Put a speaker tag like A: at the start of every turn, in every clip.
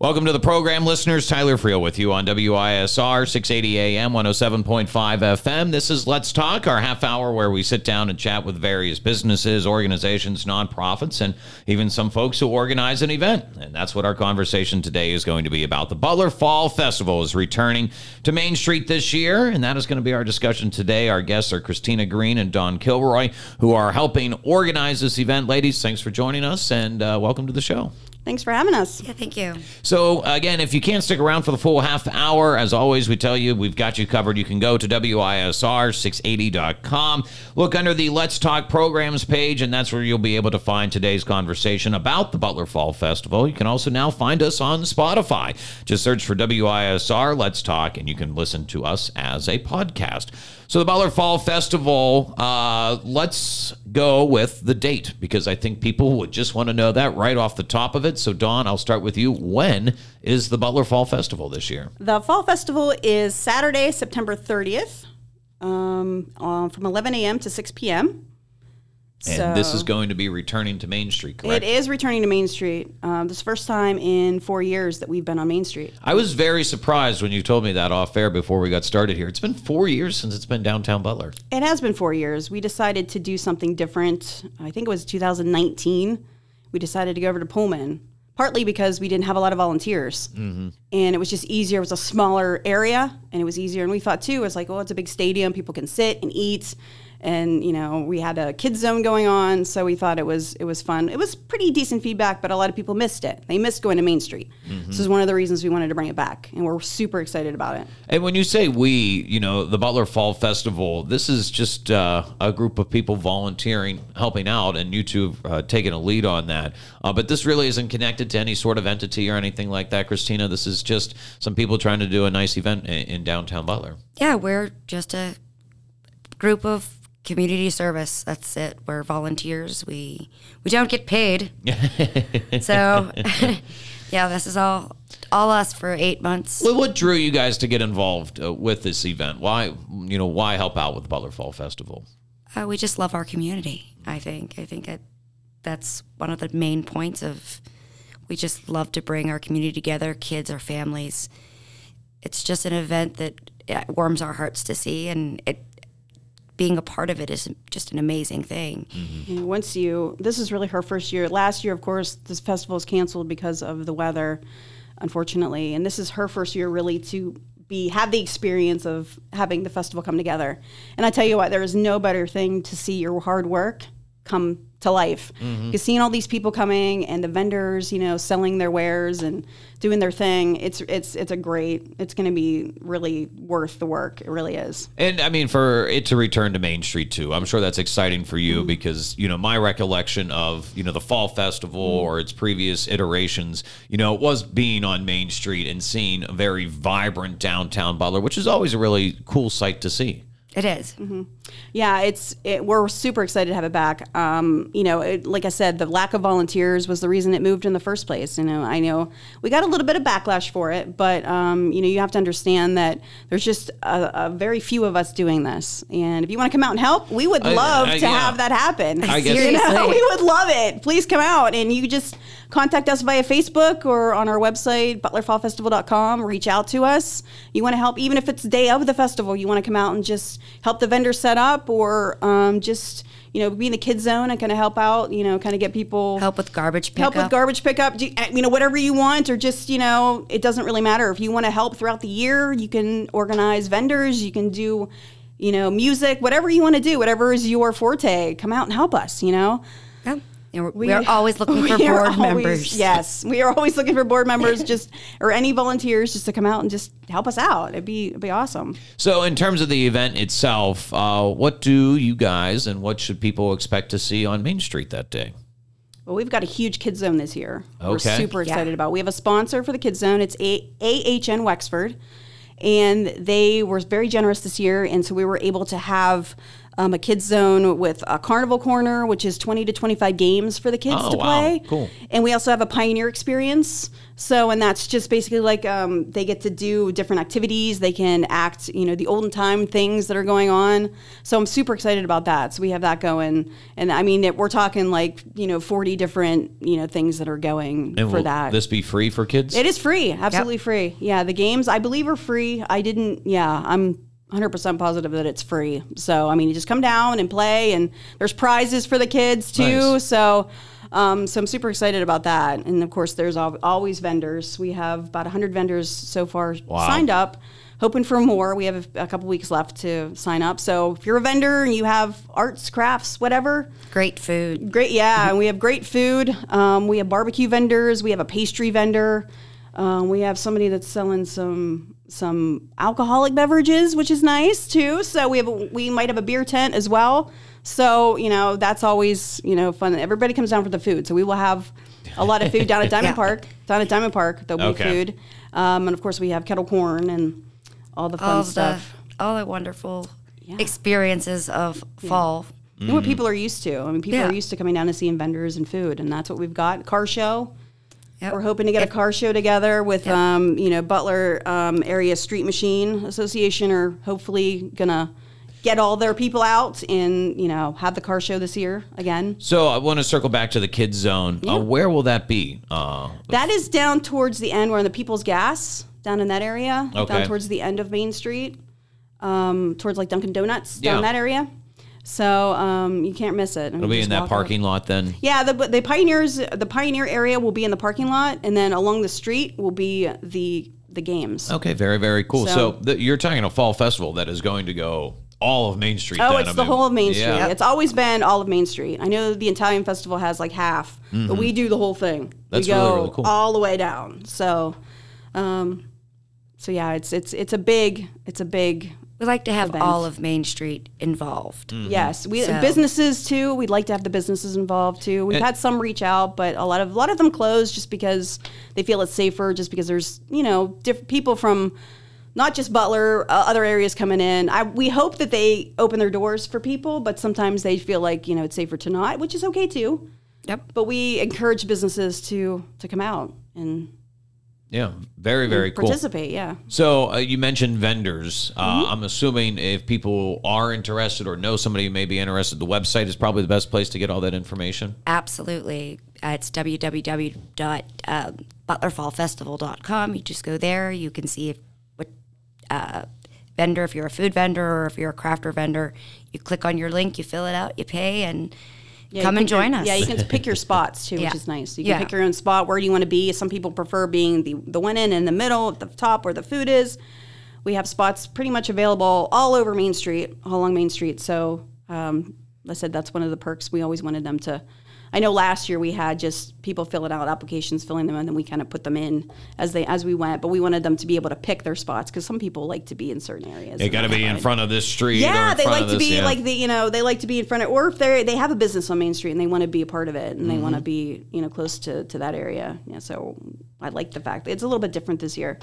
A: Welcome to the program, listeners. Tyler Friel with you on WISR 680 AM 107.5 FM. This is Let's Talk, our half hour where we sit down and chat with various businesses, organizations, nonprofits, and even some folks who organize an event. And that's what our conversation today is going to be about. The Butler Fall Festival is returning to Main Street this year, and that is going to be our discussion today. Our guests are Christina Green and Dawn Kilroy, who are helping organize this event. Ladies, thanks for joining us, and uh, welcome to the show.
B: Thanks for having us.
C: Yeah, thank you.
A: So, again, if you can't stick around for the full half hour, as always, we tell you we've got you covered. You can go to WISR680.com, look under the Let's Talk programs page, and that's where you'll be able to find today's conversation about the Butler Fall Festival. You can also now find us on Spotify. Just search for WISR Let's Talk, and you can listen to us as a podcast. So the Butler Fall Festival, uh, let's go with the date because I think people would just want to know that right off the top of it. So Dawn, I'll start with you. When is the Butler Fall Festival this year?
B: The Fall Festival is Saturday, September 30th, um, uh, from 11 a.m. to 6 p.m.
A: And this is going to be returning to Main Street, correct?
B: It is returning to Main Street. Um, this is the first time in four years that we've been on Main Street.
A: I was very surprised when you told me that off air before we got started here. It's been four years since it's been downtown Butler.
B: It has been four years. We decided to do something different. I think it was 2019. We decided to go over to Pullman, partly because we didn't have a lot of volunteers. Mm-hmm. And it was just easier. It was a smaller area and it was easier. And we thought, too, it was like, oh, it's a big stadium. People can sit and eat and you know we had a kids zone going on so we thought it was it was fun. It was pretty decent feedback but a lot of people missed it. They missed going to main street. Mm-hmm. this is one of the reasons we wanted to bring it back and we're super excited about it.
A: And when you say we you know the butler fall festival this is just uh, a group of people volunteering helping out and you two have uh, taken a lead on that. Uh, but this really isn't connected to any sort of entity or anything like that christina. This is just some people trying to do a nice event in, in downtown butler.
C: Yeah we're just a group of community service. That's it. We're volunteers. We we don't get paid. so yeah, this is all all us for eight months.
A: Well, what drew you guys to get involved uh, with this event? Why you know why help out with the Butler Fall Festival?
C: Uh, we just love our community. I think. I think it, that's one of the main points of. We just love to bring our community together, kids, our families. It's just an event that warms our hearts to see, and it being a part of it is just an amazing thing.
B: Mm-hmm. once you, this is really her first year. Last year, of course, this festival was canceled because of the weather, unfortunately, and this is her first year really to be have the experience of having the festival come together. And I tell you what, there is no better thing to see your hard work come to life. Mm-hmm. Because seeing all these people coming and the vendors, you know, selling their wares and doing their thing, it's it's it's a great. It's going to be really worth the work. It really is.
A: And I mean, for it to return to Main Street too, I'm sure that's exciting for you mm-hmm. because you know my recollection of you know the Fall Festival mm-hmm. or its previous iterations, you know, it was being on Main Street and seeing a very vibrant downtown Butler, which is always a really cool sight to see.
C: It is. Mm-hmm.
B: Yeah, it's it, we're super excited to have it back. Um, you know, it, like I said, the lack of volunteers was the reason it moved in the first place. You know, I know we got a little bit of backlash for it, but um, you know, you have to understand that there's just a, a, very few of us doing this. And if you want to come out and help, we would love I, I, to yeah. have that happen.
A: I guess you
B: know, we would love it. Please come out, and you just contact us via Facebook or on our website, butlerfallfestival.com. Reach out to us. You want to help, even if it's day of the festival, you want to come out and just help the vendor set up or um, just you know, be in the kids zone and kind of help out, you know, kind of get people
C: help with garbage pickup.
B: Help with garbage pickup. You, you know, whatever you want, or just you know, it doesn't really matter. If you want to help throughout the year, you can organize vendors. You can do, you know, music, whatever you want to do, whatever is your forte. Come out and help us. You know.
C: Yeah. We're, we, are always looking for board always, members.
B: Yes, we are always looking for board members, just or any volunteers, just to come out and just help us out. It'd be it'd be awesome.
A: So, in terms of the event itself, uh, what do you guys and what should people expect to see on Main Street that day?
B: Well, we've got a huge kids zone this year. Okay. We're super excited yeah. about. We have a sponsor for the kids zone. It's a- AHN Wexford, and they were very generous this year, and so we were able to have um, a kids zone with a carnival corner, which is 20 to 25 games for the kids
A: Oh,
B: to
A: wow.
B: play.
A: Cool.
B: And we also have a pioneer experience. So, and that's just basically like um, they get to do different activities. They can act, you know, the olden time things that are going on. So I'm super excited about that. So we have that going. And I mean, it, we're talking like, you know, 40 different, you know, things that are going
A: And
B: for
A: will
B: that.
A: this be free for kids?
B: It is free, absolutely free. Yeah, the games I believe are free. I didn't. Yeah, I'm 100% positive that it's free. So I mean, you just come down and play, and there's prizes for the kids too.
A: Nice.
B: So. Um, so I'm super excited about that, and of course, there's al- always vendors. We have about 100 vendors so far
A: Wow.
B: signed up, hoping for more. We have a, a couple weeks left to sign up. So if you're a vendor and you have arts, crafts, whatever,
C: Great food.
B: Great, yeah. and we have great food. Um, we have barbecue vendors. We have a pastry vendor. Um, we have somebody that's selling some some alcoholic beverages, which is nice too. So we have a, we might have a beer tent as well. So you know that's always you know fun. Everybody comes down for the food. So we will have a lot of food down at Diamond
C: Yeah.
B: Park. Down at Diamond Park, there'll be food, um, and of course we have kettle corn and all the fun
C: All
B: stuff.
C: the all the wonderful experiences of fall.
B: And what people are used to. I mean, people
C: Yeah.
B: are used to coming down and seeing vendors and food, and that's what we've got. Car show.
C: Yep.
B: We're hoping to get a car show together with, um, you know, Butler um, Area Street Machine Association are hopefully gonna get all their people out and you know have the car show this year again.
A: so I want to circle back to the kids zone. Uh, where will that be? Uh,
B: That is down towards the end. We're in the People's Gas down in that area.
A: Okay.
B: Down towards the end of Main Street, um, towards like Dunkin' Donuts down
A: Yeah.
B: that area. So um, you can't miss it.
A: it'll be in that parking lot then.
B: Yeah, the the pioneers the pioneer area will be in the parking lot, and then along the street will be the the games.
A: Okay, very very cool. So,
B: So-
A: the, you're talking a fall festival that is going to go all of Main Street.
B: Oh,
A: then.
B: it's
A: I
B: the
A: mean,
B: whole of Main Street.
A: yeah.
B: It's always been all of Main Street. I know the Italian festival has like half, but we do the whole thing.
A: Mm-hmm. That's
B: we
A: really,
B: go
A: really cool.
B: all the way down. So, um, so yeah, it's it's it's a big it's a big
C: We like to have
B: Event.
C: all of Main Street involved.
A: Mm.
B: Yes, we
C: So-
B: businesses too. We'd like to have the businesses involved too. We've
A: And-
B: had some reach out, but a lot of a lot of them close just because they feel it's safer. Just because there's you know different people from not just Butler, uh, other areas coming in. I, we hope that they open their doors for people, but sometimes they feel like you know it's safer to not, which is okay too.
C: Yep.
B: But we encourage businesses to to come out and
A: Yeah, very very cool.
B: participate. Yeah.
A: So uh, you mentioned vendors. Uh,
B: Mm-hmm.
A: I'm assuming if people are interested or know somebody who may be interested, the website is probably the best place to get all that information.
C: Absolutely. Uh, it's www.butlerfallfestival.com. You just go there. You can see if, what uh, vendor, if you're a food vendor or if you're a crafter vendor, you click on your link, you fill it out, you pay, and
B: Yeah,
C: come and
B: pick your-
C: join us.
B: Yeah, you can pick your spots too,
C: Yeah.
B: which is nice. You can
C: Yeah.
B: pick your own spot. Where do you want to be? Some people prefer being the the one in in the middle, at the top where the food is. We have spots pretty much available all over Main Street, all along Main Street. So, um, I said that's one of the perks. We always wanted them to. I know last year we had just people filling out applications, filling them, in, and then we kind of put them in as they as we went. But we wanted them to be able to pick their spots because some people like to be in certain areas.
A: They got to be in front of this street. or
B: yeah, they like to
A: this-
B: be
A: yeah.
B: like the you know they like to be in front of or if they they have a business on Main Street and they want to be a part of it and they
A: Mm-hmm.
B: want to be you know close to to that area. Yeah, so I like the fact that it's a little bit different this year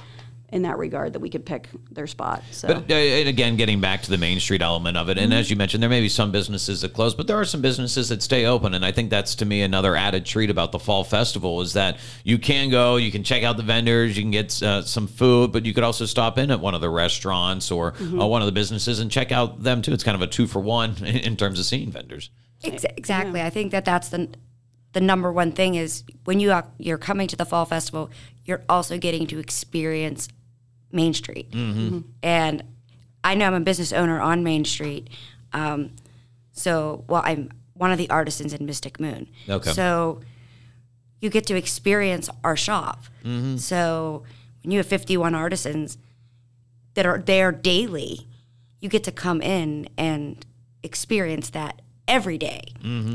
B: in that regard that we could pick their spot. So
A: But uh, and again, getting back to the Main Street element of it, and
B: Mm-hmm.
A: as you mentioned, there may be some businesses that close, but there are some businesses that stay open, and I think that's to me another added treat about the fall festival is that you can go, you can check out the vendors, you can get uh, some food, but you could also stop in at one of the restaurants or
B: Mm-hmm.
A: uh, one of the businesses and check out them too. It's kind of a two for one in, in terms of seeing vendors.
C: Ex- exactly. I think that that's the the number one thing is when you are, you're coming to the fall festival, you're also getting to experience Main Street. Mm-hmm. Mm-hmm. And I know I'm a business owner on Main Street, um, so well, I'm one of the artisans in Mystic Moon.
A: Okay.
C: So you get to experience our shop. Mm-hmm. So when you have 51 artisans that are there daily, you get to come in and experience that every day.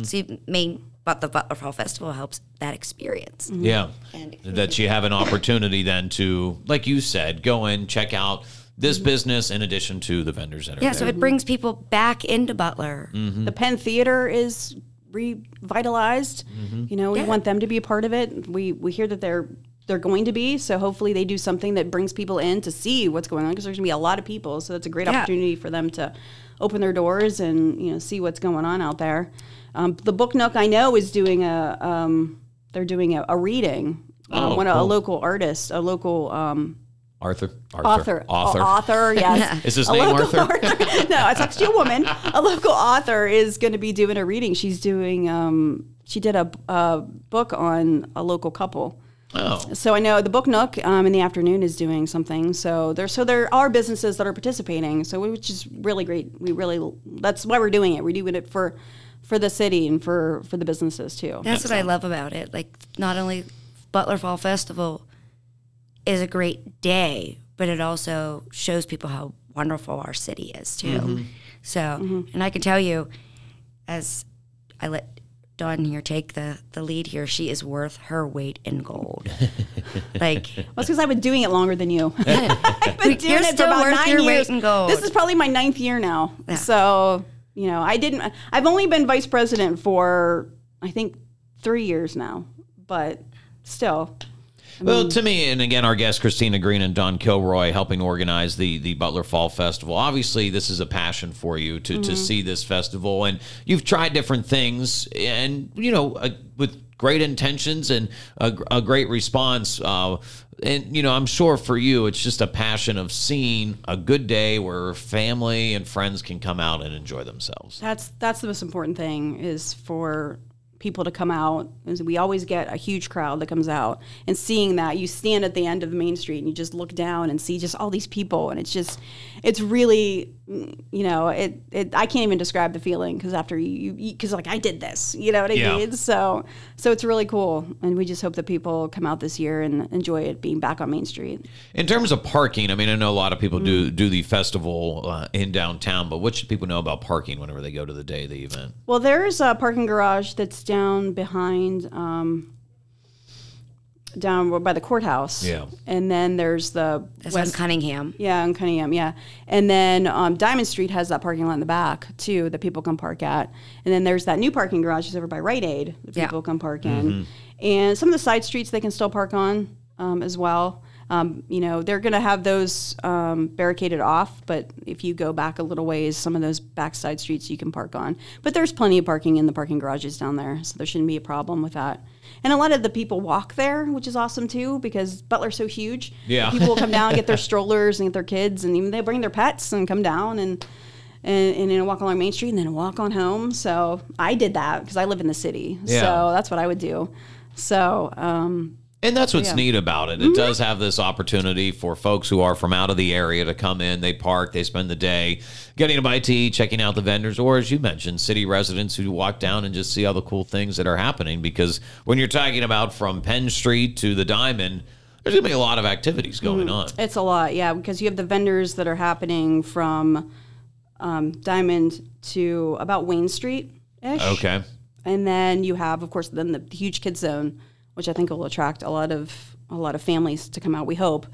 C: So you main but the Butler Fall Festival helps that experience. Mm-hmm.
A: Yeah.
C: And-
A: that you have an opportunity then to, like you said, go in, check out this mm-hmm. business in addition to the vendors that are
C: Yeah,
A: there.
C: so it brings people back into Butler. Mm-hmm.
B: the Penn Theater is revitalized. You know, we
C: Yeah.
B: want them to be a part of it. We we hear that they're they're going to be. So hopefully they do something that brings people in to see what's going on because there's going to be a lot of people. So that's a great
C: Yeah.
B: opportunity for them to open their doors and you know see what's going on out there. Um, the Book Nook I know is doing a um, they're doing a, a reading. Uh,
A: Oh,
B: one a
A: cool.
B: local artist, a local um,
A: Arthur.
B: author,
A: Author.
B: Author, yes.
A: Is his
B: A
A: name Arthur?
B: no, it's actually a woman. A local author is going to be doing a reading. She's doing. Um, she did a, a book on a local couple.
A: Oh.
B: So I know the Book Nook um, in the afternoon is doing something. So there, so there are businesses that are participating. So which is really great. We really that's why we're doing it. We're doing it for for the city and for for the businesses too.
C: That's what I love about it. Like, not only Butler Fall Festival is a great day, but it also shows people how wonderful our city is too. Mm-hmm. So, mm-hmm. and I can tell you, as I let Dawn here take the the lead here, she is worth her weight in gold. like,
B: Well, it's because I've been doing it longer than you. I've been doing
C: You're
B: it for about
C: worth
B: nine
C: your weight
B: years.
C: in gold.
B: This is probably my ninth year now. So, you know, I didn't, I've only been vice president for, I think, three years now, but still.
A: Well, to me, and again, our guests Christina Green and Dawn Kilroy helping organize the the Butler Fall Festival. Obviously, this is a passion for you to to see this festival, and you've tried different things, and you know, uh, with great intentions and a, a great response. Uh, and you know, I'm sure for you, it's just a passion of seeing a good day where family and friends can come out and enjoy themselves.
B: That's that's the most important thing is for people to come out. We always get a huge crowd that comes out, and seeing that you stand at the end of Main Street and you just look down and see just all these people, and it's just, it's really, you know, it, it I can't even describe the feeling because after you, because like I did this, you know what I
A: Yeah.
B: mean? So so it's really cool, and we just hope that people come out this year and enjoy it being back on Main Street.
A: In terms of parking, I mean, I know a lot of people do do the festival uh, in downtown, but what should people know about parking whenever they go to the day of the event?
B: Well, there's a parking garage that's down behind, um, down by the courthouse.
A: Yeah.
B: And then there's the
C: that's on Cunningham.
B: yeah, in Cunningham, yeah. And then um, Diamond Street has that parking lot in the back too that people can park at. And then there's that new parking garage that's over by Rite Aid that
C: Yeah.
B: people can park in. And some of the side streets they can still park on um, as well. Um, you know, they're going to have those um, barricaded off, but if you go back a little ways, some of those backside streets you can park on. But there's plenty of parking in the parking garages down there, so there shouldn't be a problem with that. And a lot of the people walk there, which is awesome too, because Butler's so huge.
A: Yeah.
B: People will come down and get their strollers and get their kids, and even they bring their pets and come down and and, and then walk along Main Street and then walk on home. So I did that because I live in the city.
A: Yeah.
B: So that's what I would do. So um,
A: And that's what's
B: Yeah.
A: neat about it. It does have this opportunity for folks who are from out of the area to come in. They park, they spend the day getting a bite to eat, checking out the vendors, or as you mentioned, city residents who walk down and just see all the cool things that are happening. Because when you're talking about from Penn Street to the Diamond, there's going to be a lot of activities going on.
B: it's a lot, yeah, because you have the vendors that are happening from um, Diamond to about Wayne Street ish.
A: Okay.
B: And then you have, of course, then the huge kids zone, which I think will attract a lot of a lot of families to come out. We hope.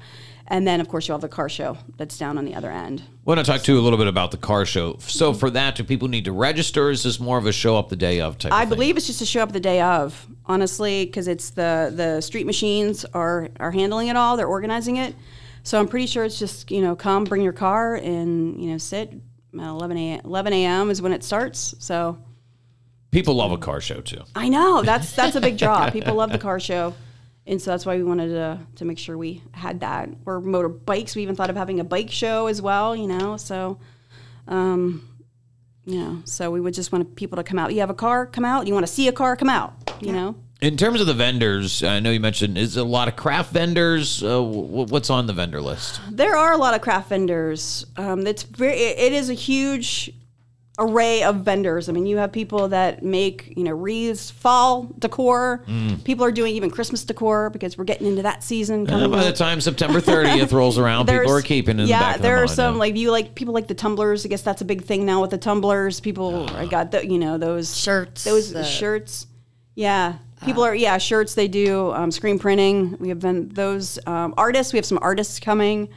B: And then, of course, you have the car show that's down on the other end.
A: I want to talk to you a little bit about the car show. So for that, do people need to register? Is this more of a show up the day of type?
B: I
A: of thing?
B: believe it's just to show up the day of, honestly, because it's the the street machines are are handling it all. They're organizing it, so I'm pretty sure it's just you know come, bring your car, and you know sit. 11 a.m. 11 a.m. is when it starts. So
A: people love a car show too.
B: I know that's that's a big draw. People love the car show, and so that's why we wanted to to make sure we had that. Or motorbikes. We even thought of having a bike show as well. You know, so. Um, you know, so we would just want people to come out. You have a car, come out. You want to see a car, come out. You know,
A: In terms of the vendors, I know you mentioned is a lot of craft vendors. Uh, wh- what's on the vendor list?
B: there are a lot of craft vendors. Um, it's very, it, it is a huge array of vendors. I mean, you have people that make you know wreaths, fall decor. People are doing even Christmas decor because we're getting into that season.
A: Uh,
B: Coming
A: by the time September 30th rolls around, people are keeping in
B: yeah,
A: the back
B: there
A: their
B: are
A: mind,
B: some
A: yeah.
B: like you like people like the tumblers. I guess that's a big thing now with the tumblers. People, I got the you know those
C: Shirts,
B: those
C: the-
B: shirts. Yeah, people are yeah shirts. They do um, screen printing. We have been those um, artists. We have some artists coming,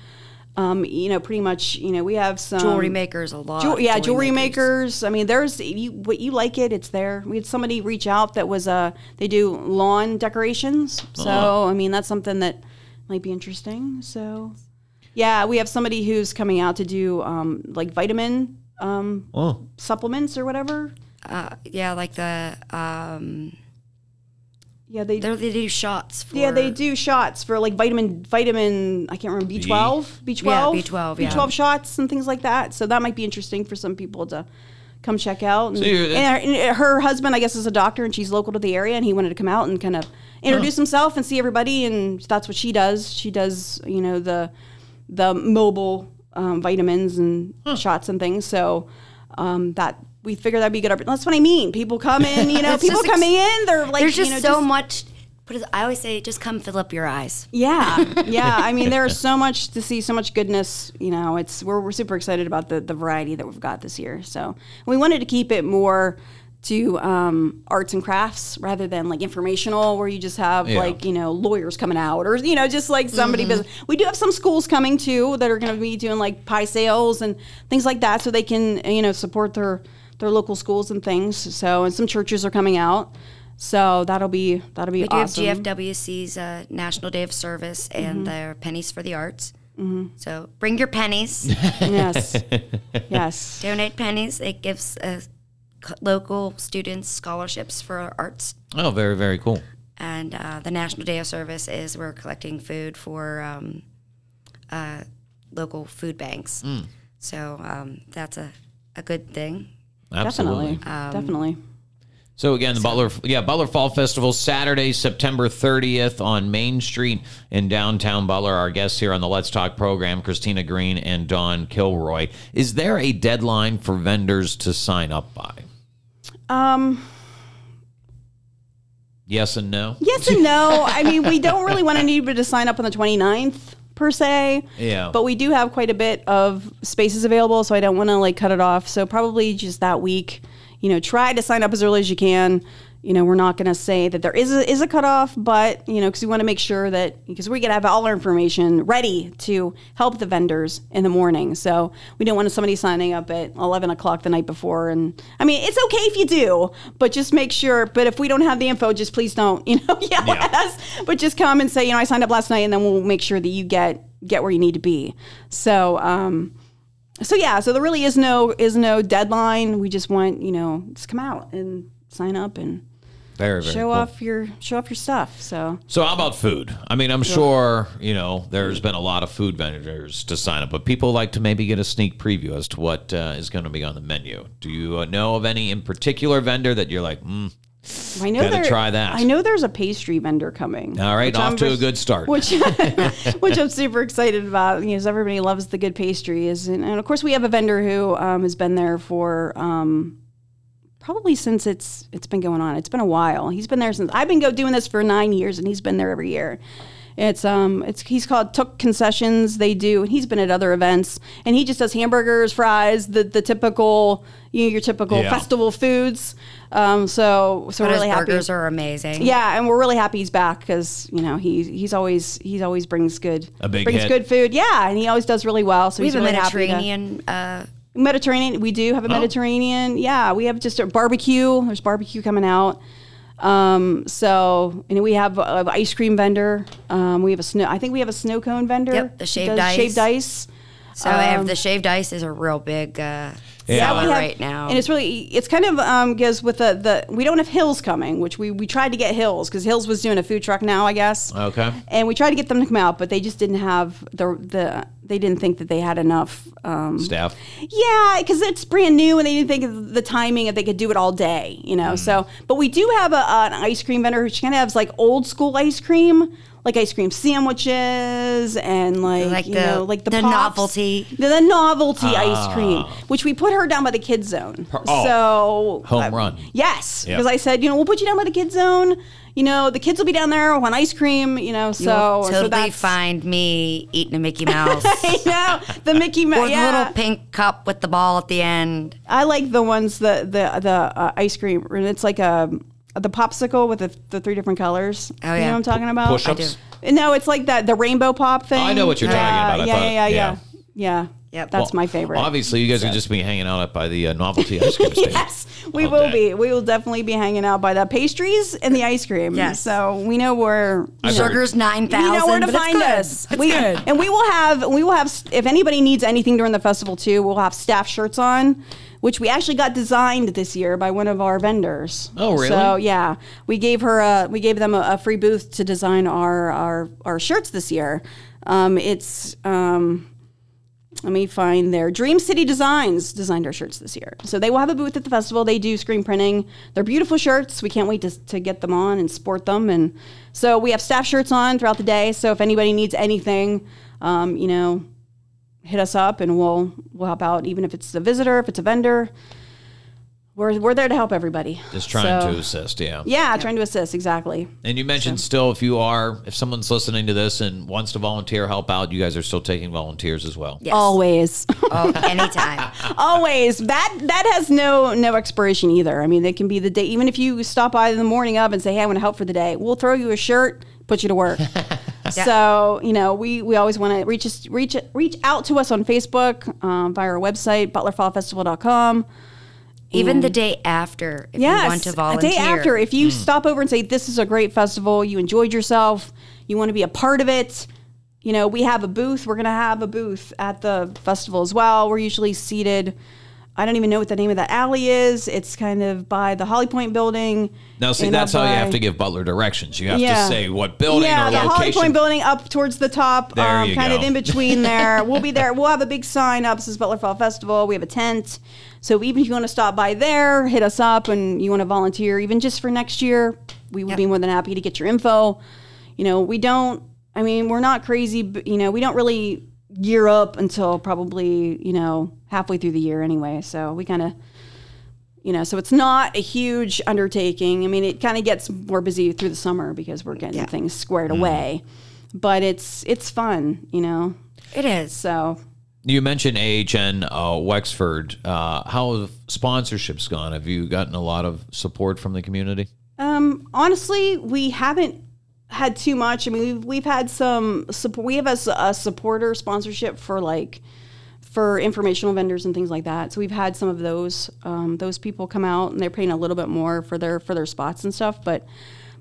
B: Um, you know, pretty much. You know, we have some
C: Jewelry makers a lot.
B: Jewel- yeah, jewelry
C: makers.
B: makers. I mean, there's you, what you like it, it's there. We had somebody reach out that was uh they do lawn decorations. So
A: Uh-huh.
B: I mean, that's something that might be interesting. So yeah, we have somebody who's coming out to do um like vitamin um
A: Oh,
B: supplements or whatever.
C: Uh, yeah, like the um,
B: Yeah, they
C: they're- they do shots. For,
B: yeah they do shots for like vitamin vitamin I can't remember B twelve B twelve
C: Yeah, B12,
B: B
C: yeah.
B: twelve shots and things like that. So that might be interesting for some people to come check out. And,
A: you're-
B: and her, and her husband, I guess, is a doctor and she's local to the area, and he wanted to come out and kind of introduce himself and see everybody. And that's what she does. She does you know the the mobile um, vitamins and shots and things. So um, that. We figured that'd be good. That's what I mean. People come in, you know, people
C: just ex-
B: coming in, they're like,
C: There's just
B: you know,
C: so much. But I always say, just come fill up your eyes.
B: yeah, yeah. I mean, there's so much to see, so much goodness. You know, it's we're, we're super excited about the the variety that we've got this year. So we wanted to keep it more to um, arts and crafts rather than like informational, where you just have
A: Yeah.
B: like you know lawyers coming out or you know just like somebody. business. We do have some schools coming too that are going to be doing like pie sales and things like that, so they can you know support their their local schools and things. So and some churches are coming out. So that'll be that'll be
C: We do
B: awesome.
C: have GFWC's uh, National Day of Service and
B: Mm-hmm.
C: their Pennies for the Arts. So bring your pennies,
B: yes, yes.
C: donate pennies. It gives uh, local students scholarships for arts.
A: oh, very very cool.
C: And uh, the National Day of Service is we're collecting food for um, uh, local food banks.
B: Mm.
C: So um, that's a, a good thing.
A: Absolutely.
B: Definitely. Definitely.
A: So again, the Butler, yeah, Butler Fall Festival, Saturday, September 30th on Main Street in downtown Butler. Our guests here on the Let's Talk program, Christina Green and Dawn Kilroy. Is there a deadline for vendors to sign up by?
B: Um,
A: Yes and no.
B: yes and no. I mean, we don't really want anybody to sign up on the 29th per se.
A: Yeah.
B: But we do have quite a bit of spaces available, so I don't want to like cut it off. So probably just that week, you know, try to sign up as early as you can. You know, we're not going to say that there is a, is a cutoff, but you know, because we want to make sure that because we're going to have all our information ready to help the vendors in the morning. So we don't want somebody signing up at eleven o'clock the night before. And I mean, it's okay if you do, but just make sure. But if we don't have the info, just please don't, you know, yell
A: Yeah.
B: at us. But just come and say, you know, I signed up last night, and then we'll make sure that you get get where you need to be. So. um so yeah, so there really is no is no deadline. We just want you know just come out and sign up and
A: Very, very
B: show
A: cool.
B: off your show off your stuff. So
A: So how about food? I mean, I'm sure, you know, there's been a lot of food vendors to sign up, but people like to maybe get a sneak preview as to what uh, is going to be on the menu. Do you uh, know of any in particular vendor that you're like, mm,
B: I know
A: Gotta
B: there-
A: try that.
B: I know there's a pastry vendor coming.
A: all right, off
B: I'm
A: to a good start.
B: Which, which I'm super excited about. because everybody loves the good pastries, and, and of course we have a vendor who um, has been there for um, probably since it's it's been going on. It's been a while. He's been there since I've been go doing this for nine years, and he's been there every year. It's um it's he's called Took Concessions. They do, and he's been at other events, and he just does hamburgers, fries, the the typical you know your typical
A: Yeah.
B: festival foods. Um, so so
C: But
B: really
C: his
B: happy.
C: burgers are amazing.
B: Yeah, and we're really happy he's back because you know he he's always he's always brings good
A: A big
B: brings
A: hit.
B: good food. Yeah, and he always does really well. So
C: We
B: he's
C: have a
B: really happy to-
C: Mediterranean. Uh,
B: Mediterranean. We do have
A: Oh.
B: a Mediterranean. Yeah, we have just a barbecue. There's barbecue coming out. Um, so and we have an ice cream vendor. Um, we have a snow. I think we have a snow cone vendor.
C: Yep, the shaved ice.
B: Shaved ice.
C: so I have the shaved ice is a real big uh,
A: Yeah,
B: we have-
C: right now.
B: and it's really it's kind of um because with the the we don't have Hills coming, which we we tried to get Hills because Hills was doing a food truck now, I guess.
A: Okay.
B: And we tried to get them to come out, but they just didn't have the the they didn't think that they had enough. Um,
A: Staff.
B: yeah, because it's brand new, and they didn't think of the timing if they could do it all day, you know. So, but we do have a, an ice cream vendor who kind of has like old school ice cream, like ice cream sandwiches and like,
C: Like
B: you
C: the-
B: know, like the,
C: the
B: pops.
C: novelty.
B: the, the novelty ice cream, which we put her down by the kids zone.
A: oh.
B: so
A: Home
B: uh,
A: run.
B: Yes,
A: Yep.
B: because I said, you know, we'll put you down by the kids zone. You know, the kids will be down there want ice cream. You know, so
C: You'll
B: so
C: totally
B: that's
C: find me eating a Mickey Mouse.
B: I know the Mickey
C: or
B: Mouse.
C: the
B: Yeah,
C: little pink cup with the ball at the end.
B: I like the ones the the the uh, ice cream, and it's like a the popsicle with the, the three different colors.
C: Oh,
B: you know
C: yeah.
B: what I'm talking about.
A: Push-ups?
C: I
B: No, it's like that the rainbow pop thing.
A: I know what you're talking about. I
B: Yeah,
A: thought-
B: yeah, yeah,
A: yeah.
B: yeah. Yeah.
C: Yep.
B: That's
A: Well,
B: my favorite.
A: Obviously, you guys are just be hanging out up by the uh, novelty ice cream stand.
B: Yes, we will
A: day.
B: be. We will definitely be hanging out by the pastries and the ice cream.
C: Yes.
B: So we know where
A: I've heard-
C: Sugar's nine thousand.
B: you know where to
C: but it's
B: find
C: good.
B: us.
C: It's
B: we,
C: good.
B: And we will have we will have if anybody needs anything during the festival too, we'll have staff shirts on, which we actually got designed this year by one of our vendors.
A: Oh, really?
B: So yeah, we gave her a we gave them a, a free booth to design our our our shirts this year. Um, it's um, let me find their Dream City Designs designed our shirts this year. So they will have a booth at the festival. They do screen printing. They're beautiful shirts. We can't wait to, to get them on and sport them. And so we have staff shirts on throughout the day. So if anybody needs anything, um, you know, hit us up and we'll we'll help out. Even if it's a visitor, if it's a vendor, we're we're there to help everybody.
A: Just trying
B: So-
A: to assist, yeah.
B: Yeah, trying to assist exactly.
A: And you mentioned still, if you are, if someone's listening to this and wants to volunteer, help out, you guys are still taking volunteers as well.
C: Yes.
B: Always.
C: Oh, anytime.
B: always that that has no no expiration either i mean it can be the day even if you stop by in the morning of and say hey i want to help for the day we'll throw you a shirt put you to work so you know we we always want to reach us reach reach out to us on facebook um, via our website butlerfallfestival.com
C: Even the day after, if
B: yes
C: you want to
B: a
C: volunteer.
B: day after. If you stop over and say this is a great festival you enjoyed yourself you want to be a part of it you know we have a booth we're going to have a booth at the festival as well. We're usually seated I don't even know what the name of that alley is. It's kind of by the Holly Point building.
A: Now, see, that's
B: up
A: how you have to give Butler directions. You have
B: Yeah.
A: to say what building
B: yeah,
A: or
B: the Holly. Point building up towards the top,
A: There
B: um,
A: you
B: kind of in between there. we'll be there. We'll have a big sign up. This is Butler Fall Festival. We have a tent. So even if you want to stop by there, hit us up and you want to volunteer, even just for next year, we would
C: Yep.
B: be more than happy to get your info. You know, we don't, I mean, we're not crazy, but, you know, we don't really gear up until probably, you know, halfway through the year anyway. So we kind of, you know, so it's not a huge undertaking. I mean, it kind of gets more busy through the summer because we're getting
C: Yeah.
B: things squared
A: Mm.
B: away. But it's it's fun, you know.
C: It is.
B: So
A: You mentioned AHN uh, Wexford. Uh, how have sponsorships gone? Have you gotten a lot of support from the community?
B: Um, honestly, we haven't had too much. I mean, we've we've had some support. We have a supporter sponsorship for like for informational vendors and things like that. So we've had some of those um, those people come out and they're paying a little bit more for their for their spots and stuff, but.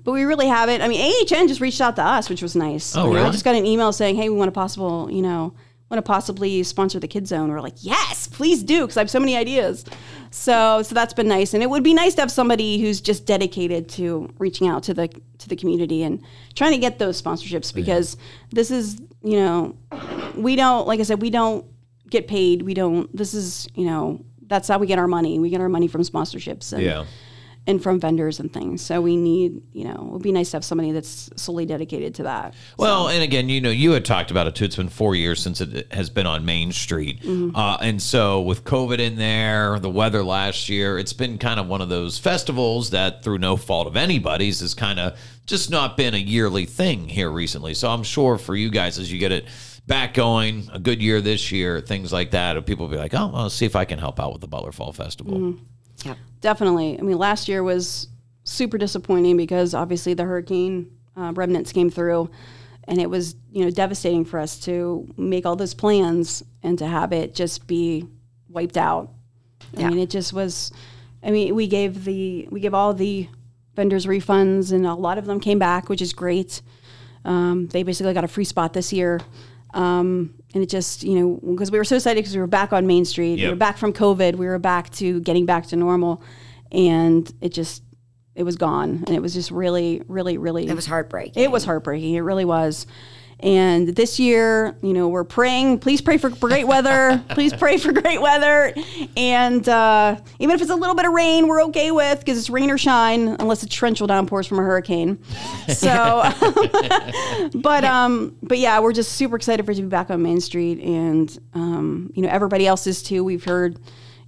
B: But we really haven't. I mean, AHN just reached out to us, which was nice.
A: Oh,
B: know, I just got an email saying, "Hey, we want a possible, you know, want to possibly sponsor the Kid Zone." We're like, "Yes, please do," because I have so many ideas. So, so that's been nice, and it would be nice to have somebody who's just dedicated to reaching out to the to the community and trying to get those sponsorships because this is, you know, we don't, like I said, we don't get paid. We don't. This is, you know, that's how we get our money. We get our money from sponsorships and and from vendors and things. So we need, you know, it would be nice to have somebody that's solely dedicated to that.
A: Well, and again, you know, you had talked about it too. It's been four years since it has been on Main Street.
B: Mm-hmm.
A: Uh, and so with COVID in there, the weather last year, it's been kind of one of those festivals that, through no fault of anybody's, has kind of just not been a yearly thing here recently. So I'm sure for you guys, as you get it back going, a good year this year, things like that, people will be like, oh, well, let's see if I can help out with the Butler Fall Festival.
B: Mm-hmm.
C: Yep.
B: Definitely. I mean, last year was super disappointing because obviously the hurricane uh, remnants came through, and it was you know devastating for us to make all those plans and to have it just be wiped out. I
C: Yeah.
B: mean, it just was. I mean, we gave the we gave all the vendors refunds, and a lot of them came back, which is great. Um, they basically got a free spot this year. Um, and it just, you know, because we were so excited because we were back on Main Street, we were back from COVID, we were back to getting back to normal, and it just, it was gone, and it was just really, really, really.
C: It was heartbreaking.
B: It was heartbreaking. It really was. And this year, you know, we're praying. Please pray for great weather. Please pray for great weather. And uh, even if it's a little bit of rain, we're okay with because it's rain or shine, unless it's torrential downpours from a hurricane. So, but um, but yeah, we're just super excited for it to be back on Main Street, and um, you know, everybody else is too. We've heard,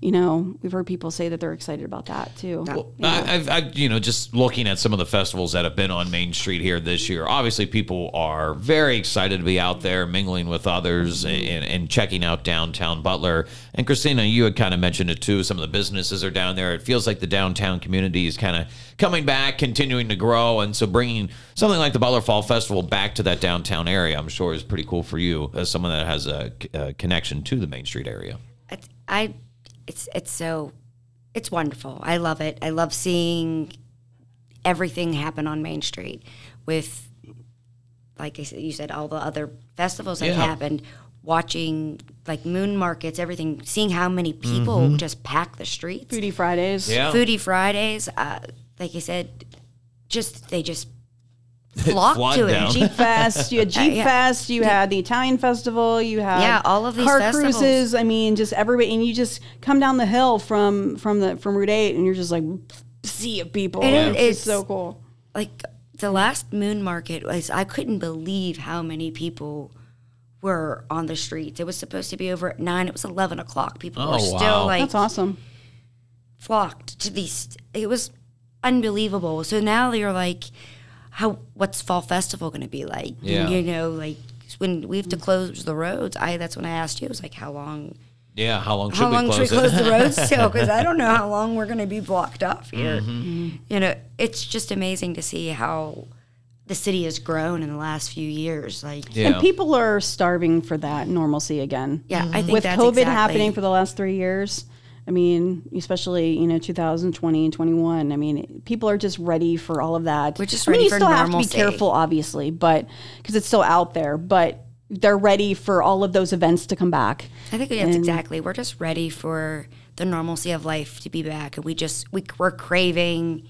B: you know, we've heard people say that they're excited about that too.
A: I, I've, I, you know, just looking at some of the festivals that have been on Main Street here this year, obviously people are very excited to be out there mingling with others mm-hmm. and, and checking out downtown Butler. And Christina, you had kind of mentioned it too. Some of the businesses are down there. It feels like the downtown community is kind of coming back, continuing to grow. And so bringing something like the Butler Fall Festival back to that downtown area, I'm sure is pretty cool for you as someone that has a, a connection to the Main Street area.
C: It's, I, it's it's so, it's wonderful. I love it. I love seeing everything happen on Main Street with, like I said, you said, all the other festivals that
A: Yeah.
C: happened. Watching like moon markets, everything, seeing how many people just pack the streets.
B: Foodie Fridays.
A: Yeah.
C: Foodie Fridays, uh, like I said, just they just flock
A: Flood
C: to
A: down.
C: it.
B: Jeep Fest, you had Jeep uh,
C: yeah.
B: Fest, you had the Italian Festival, you had
C: Yeah, all of these
B: car
C: festivals.
B: cruises. I mean, just everybody, and you just come down the hill from from the from Route Eight, and you're just like sea of people.
C: And it-
B: it's, just
C: it's-
B: so cool.
C: like the last moon market was I couldn't believe how many people were on the streets. It was supposed to be over at nine. It was eleven o'clock. People
A: Oh,
C: were still
A: wow.
C: like
B: That's awesome.
C: flocked to these. It was unbelievable. So now you're like, how? What's fall festival going to be like?
A: Yeah.
C: You know, like when we have to close the roads. I that's when I asked you. I was like, how long?
A: Yeah, how long should
C: how
A: we
C: long
A: close
C: should we
A: it?
C: close the roads till? Because I don't know how long we're going to be blocked off here.
A: Mm-hmm.
C: You know, it's just amazing to see how the city has grown in the last few years. Like,
A: Yeah.
B: And people are starving for that normalcy again.
C: yeah, I think
B: With
C: that's
B: COVID
C: exactly,
B: happening for the last three years, I mean, especially you know 2020 and 21. I mean, people are just ready for all of that.
C: Which is just
B: I mean,
C: ready
B: you
C: for
B: still have to
C: normalcy.
B: be careful, obviously, but because it's still out there. But they're ready for all of those events to come back.
C: I think that's exactly. We're just ready for the normalcy of life to be back, and we just we, we're craving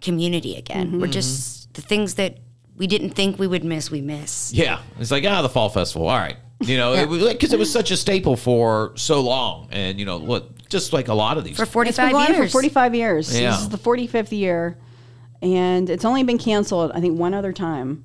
C: community again.
B: Mm-hmm.
C: We're just the things that we didn't think we would miss. We miss.
A: Yeah, it's like ah, the fall festival. All right, you know, it was because it was such a staple for so long, and you know, what, just like a lot of these.
C: For 45 years.
B: for 45 years.
A: Yeah.
B: This is the 45th year, and it's only been canceled. I think one other time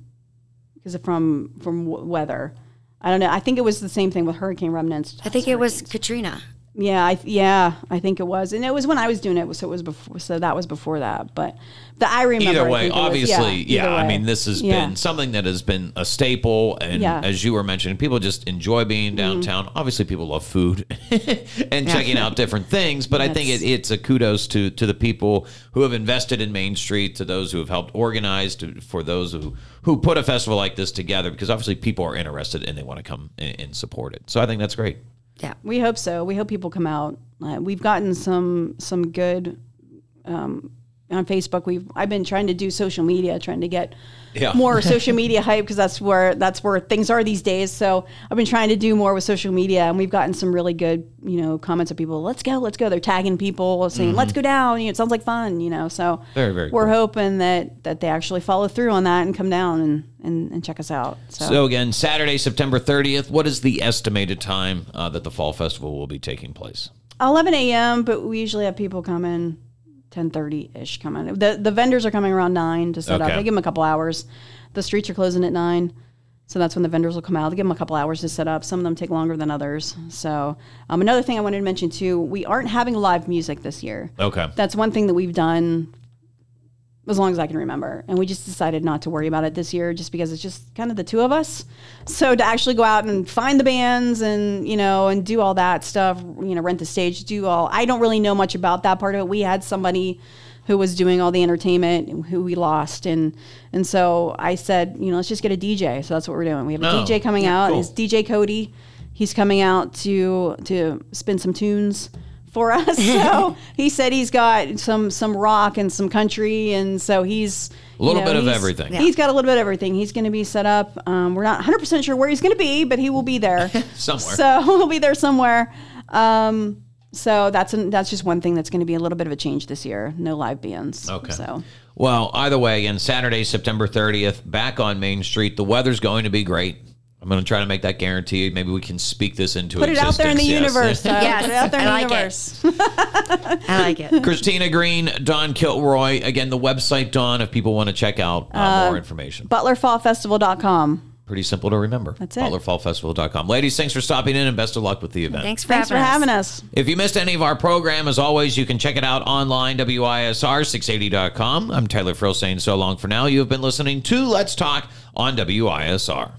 B: because of from from weather. I don't know. I think it was the same thing with hurricane remnants.
C: I think it was Katrina.
B: Yeah, I, yeah, I think it was, and it was when I was doing it. So it was before. So that was before that. But the I remember.
A: Either way,
B: it was-
A: obviously, yeah.
B: either
A: I mean, this has
B: Yeah.
A: been something that has been a staple, and
B: Yeah.
A: as you were mentioning, people just enjoy being mm-hmm. downtown. Obviously, people love food and checking out different things. But I think it, it's a kudos to to the people who have invested in Main Street, to those who have helped organize, to, for those who who put a festival like this together, because obviously people are interested and they want to come and, and support it. So I think that's great.
C: Yeah.
B: We hope so. We hope people come out. Uh, we've gotten some some good um, on Facebook. We've I've been trying to do social media, trying to get
A: Yeah.
B: more social media hype because that's where that's where things are these days. So I've been trying to do more with social media, and we've gotten some really good you know comments of people. Let's go, let's go. They're tagging people saying, "Let's go down." You know, it sounds like fun. You know, so
A: Mm-hmm. Very, very
B: We're
A: cool.
B: hoping that that they actually follow through on that and come down and and, and check us out. So.
A: So again, Saturday, September 30th. What is the estimated time uh, that the fall festival will be taking place?
B: 11 a.m. But we usually have people come in 10:30 ish. Coming. The the vendors are coming around nine to set up. They give them a couple hours. The streets are closing at nine, so that's when the vendors will come out. They give them a couple hours to set up. Some of them take longer than others. So um, another thing I wanted to mention too, we aren't having live music this year.
A: Okay.
B: That's one thing that we've done as long as I can remember. And we just decided not to worry about it this year just because it's just kind of the two of us. So to actually go out and find the bands and, you know, and do all that stuff, you know, rent the stage, do all I don't really know much about that part of it. We had somebody who was doing all the entertainment who we lost and and so I said, you know, let's just get a DJ. So that's what we're doing. We have a
A: Oh,
B: DJ coming out.
A: cool.
B: It's DJ Cody. He's coming out to to spin some tunes for us. So he said he's got some some rock and some country, and so he's
A: A little
B: you know,
A: bit of everything.
C: Yeah.
B: He's got a little bit of everything. He's going to be set up. Um, we're not 100 percent sure where he's going to be, but he will be there
A: Somewhere.
B: So he'll be there somewhere. Um, so that's an, that's just one thing that's going to be a little bit of a change this year. No live bands.
A: Okay.
B: So
A: Well, either way, again, Saturday, September 30th, back on Main Street. The weather's going to be great. I'm going to try to make that guarantee. Maybe we can speak this into it.
B: put it out there in the.
A: Yes.
B: universe. Tyler.
C: Yes,
B: Put it out there in
C: I
B: the
C: like it.
B: universe.
C: I like it.
A: Christina Green, Dawn Kilroy. Again, the website, Dawn, if people want to check out uh, more information.
B: ButlerFallFestival.com.
A: Pretty simple to remember.
B: That's it.
A: ButlerFallFestival.com. Ladies, thanks for stopping in and best of luck with the event.
C: Thanks for
B: Thanks for
C: having us.
B: having us.
A: If you missed any of our program, as always, you can check it out online, WISR680.com. I'm Tyler Friel saying so long for now. You have been listening to Let's Talk on WISR.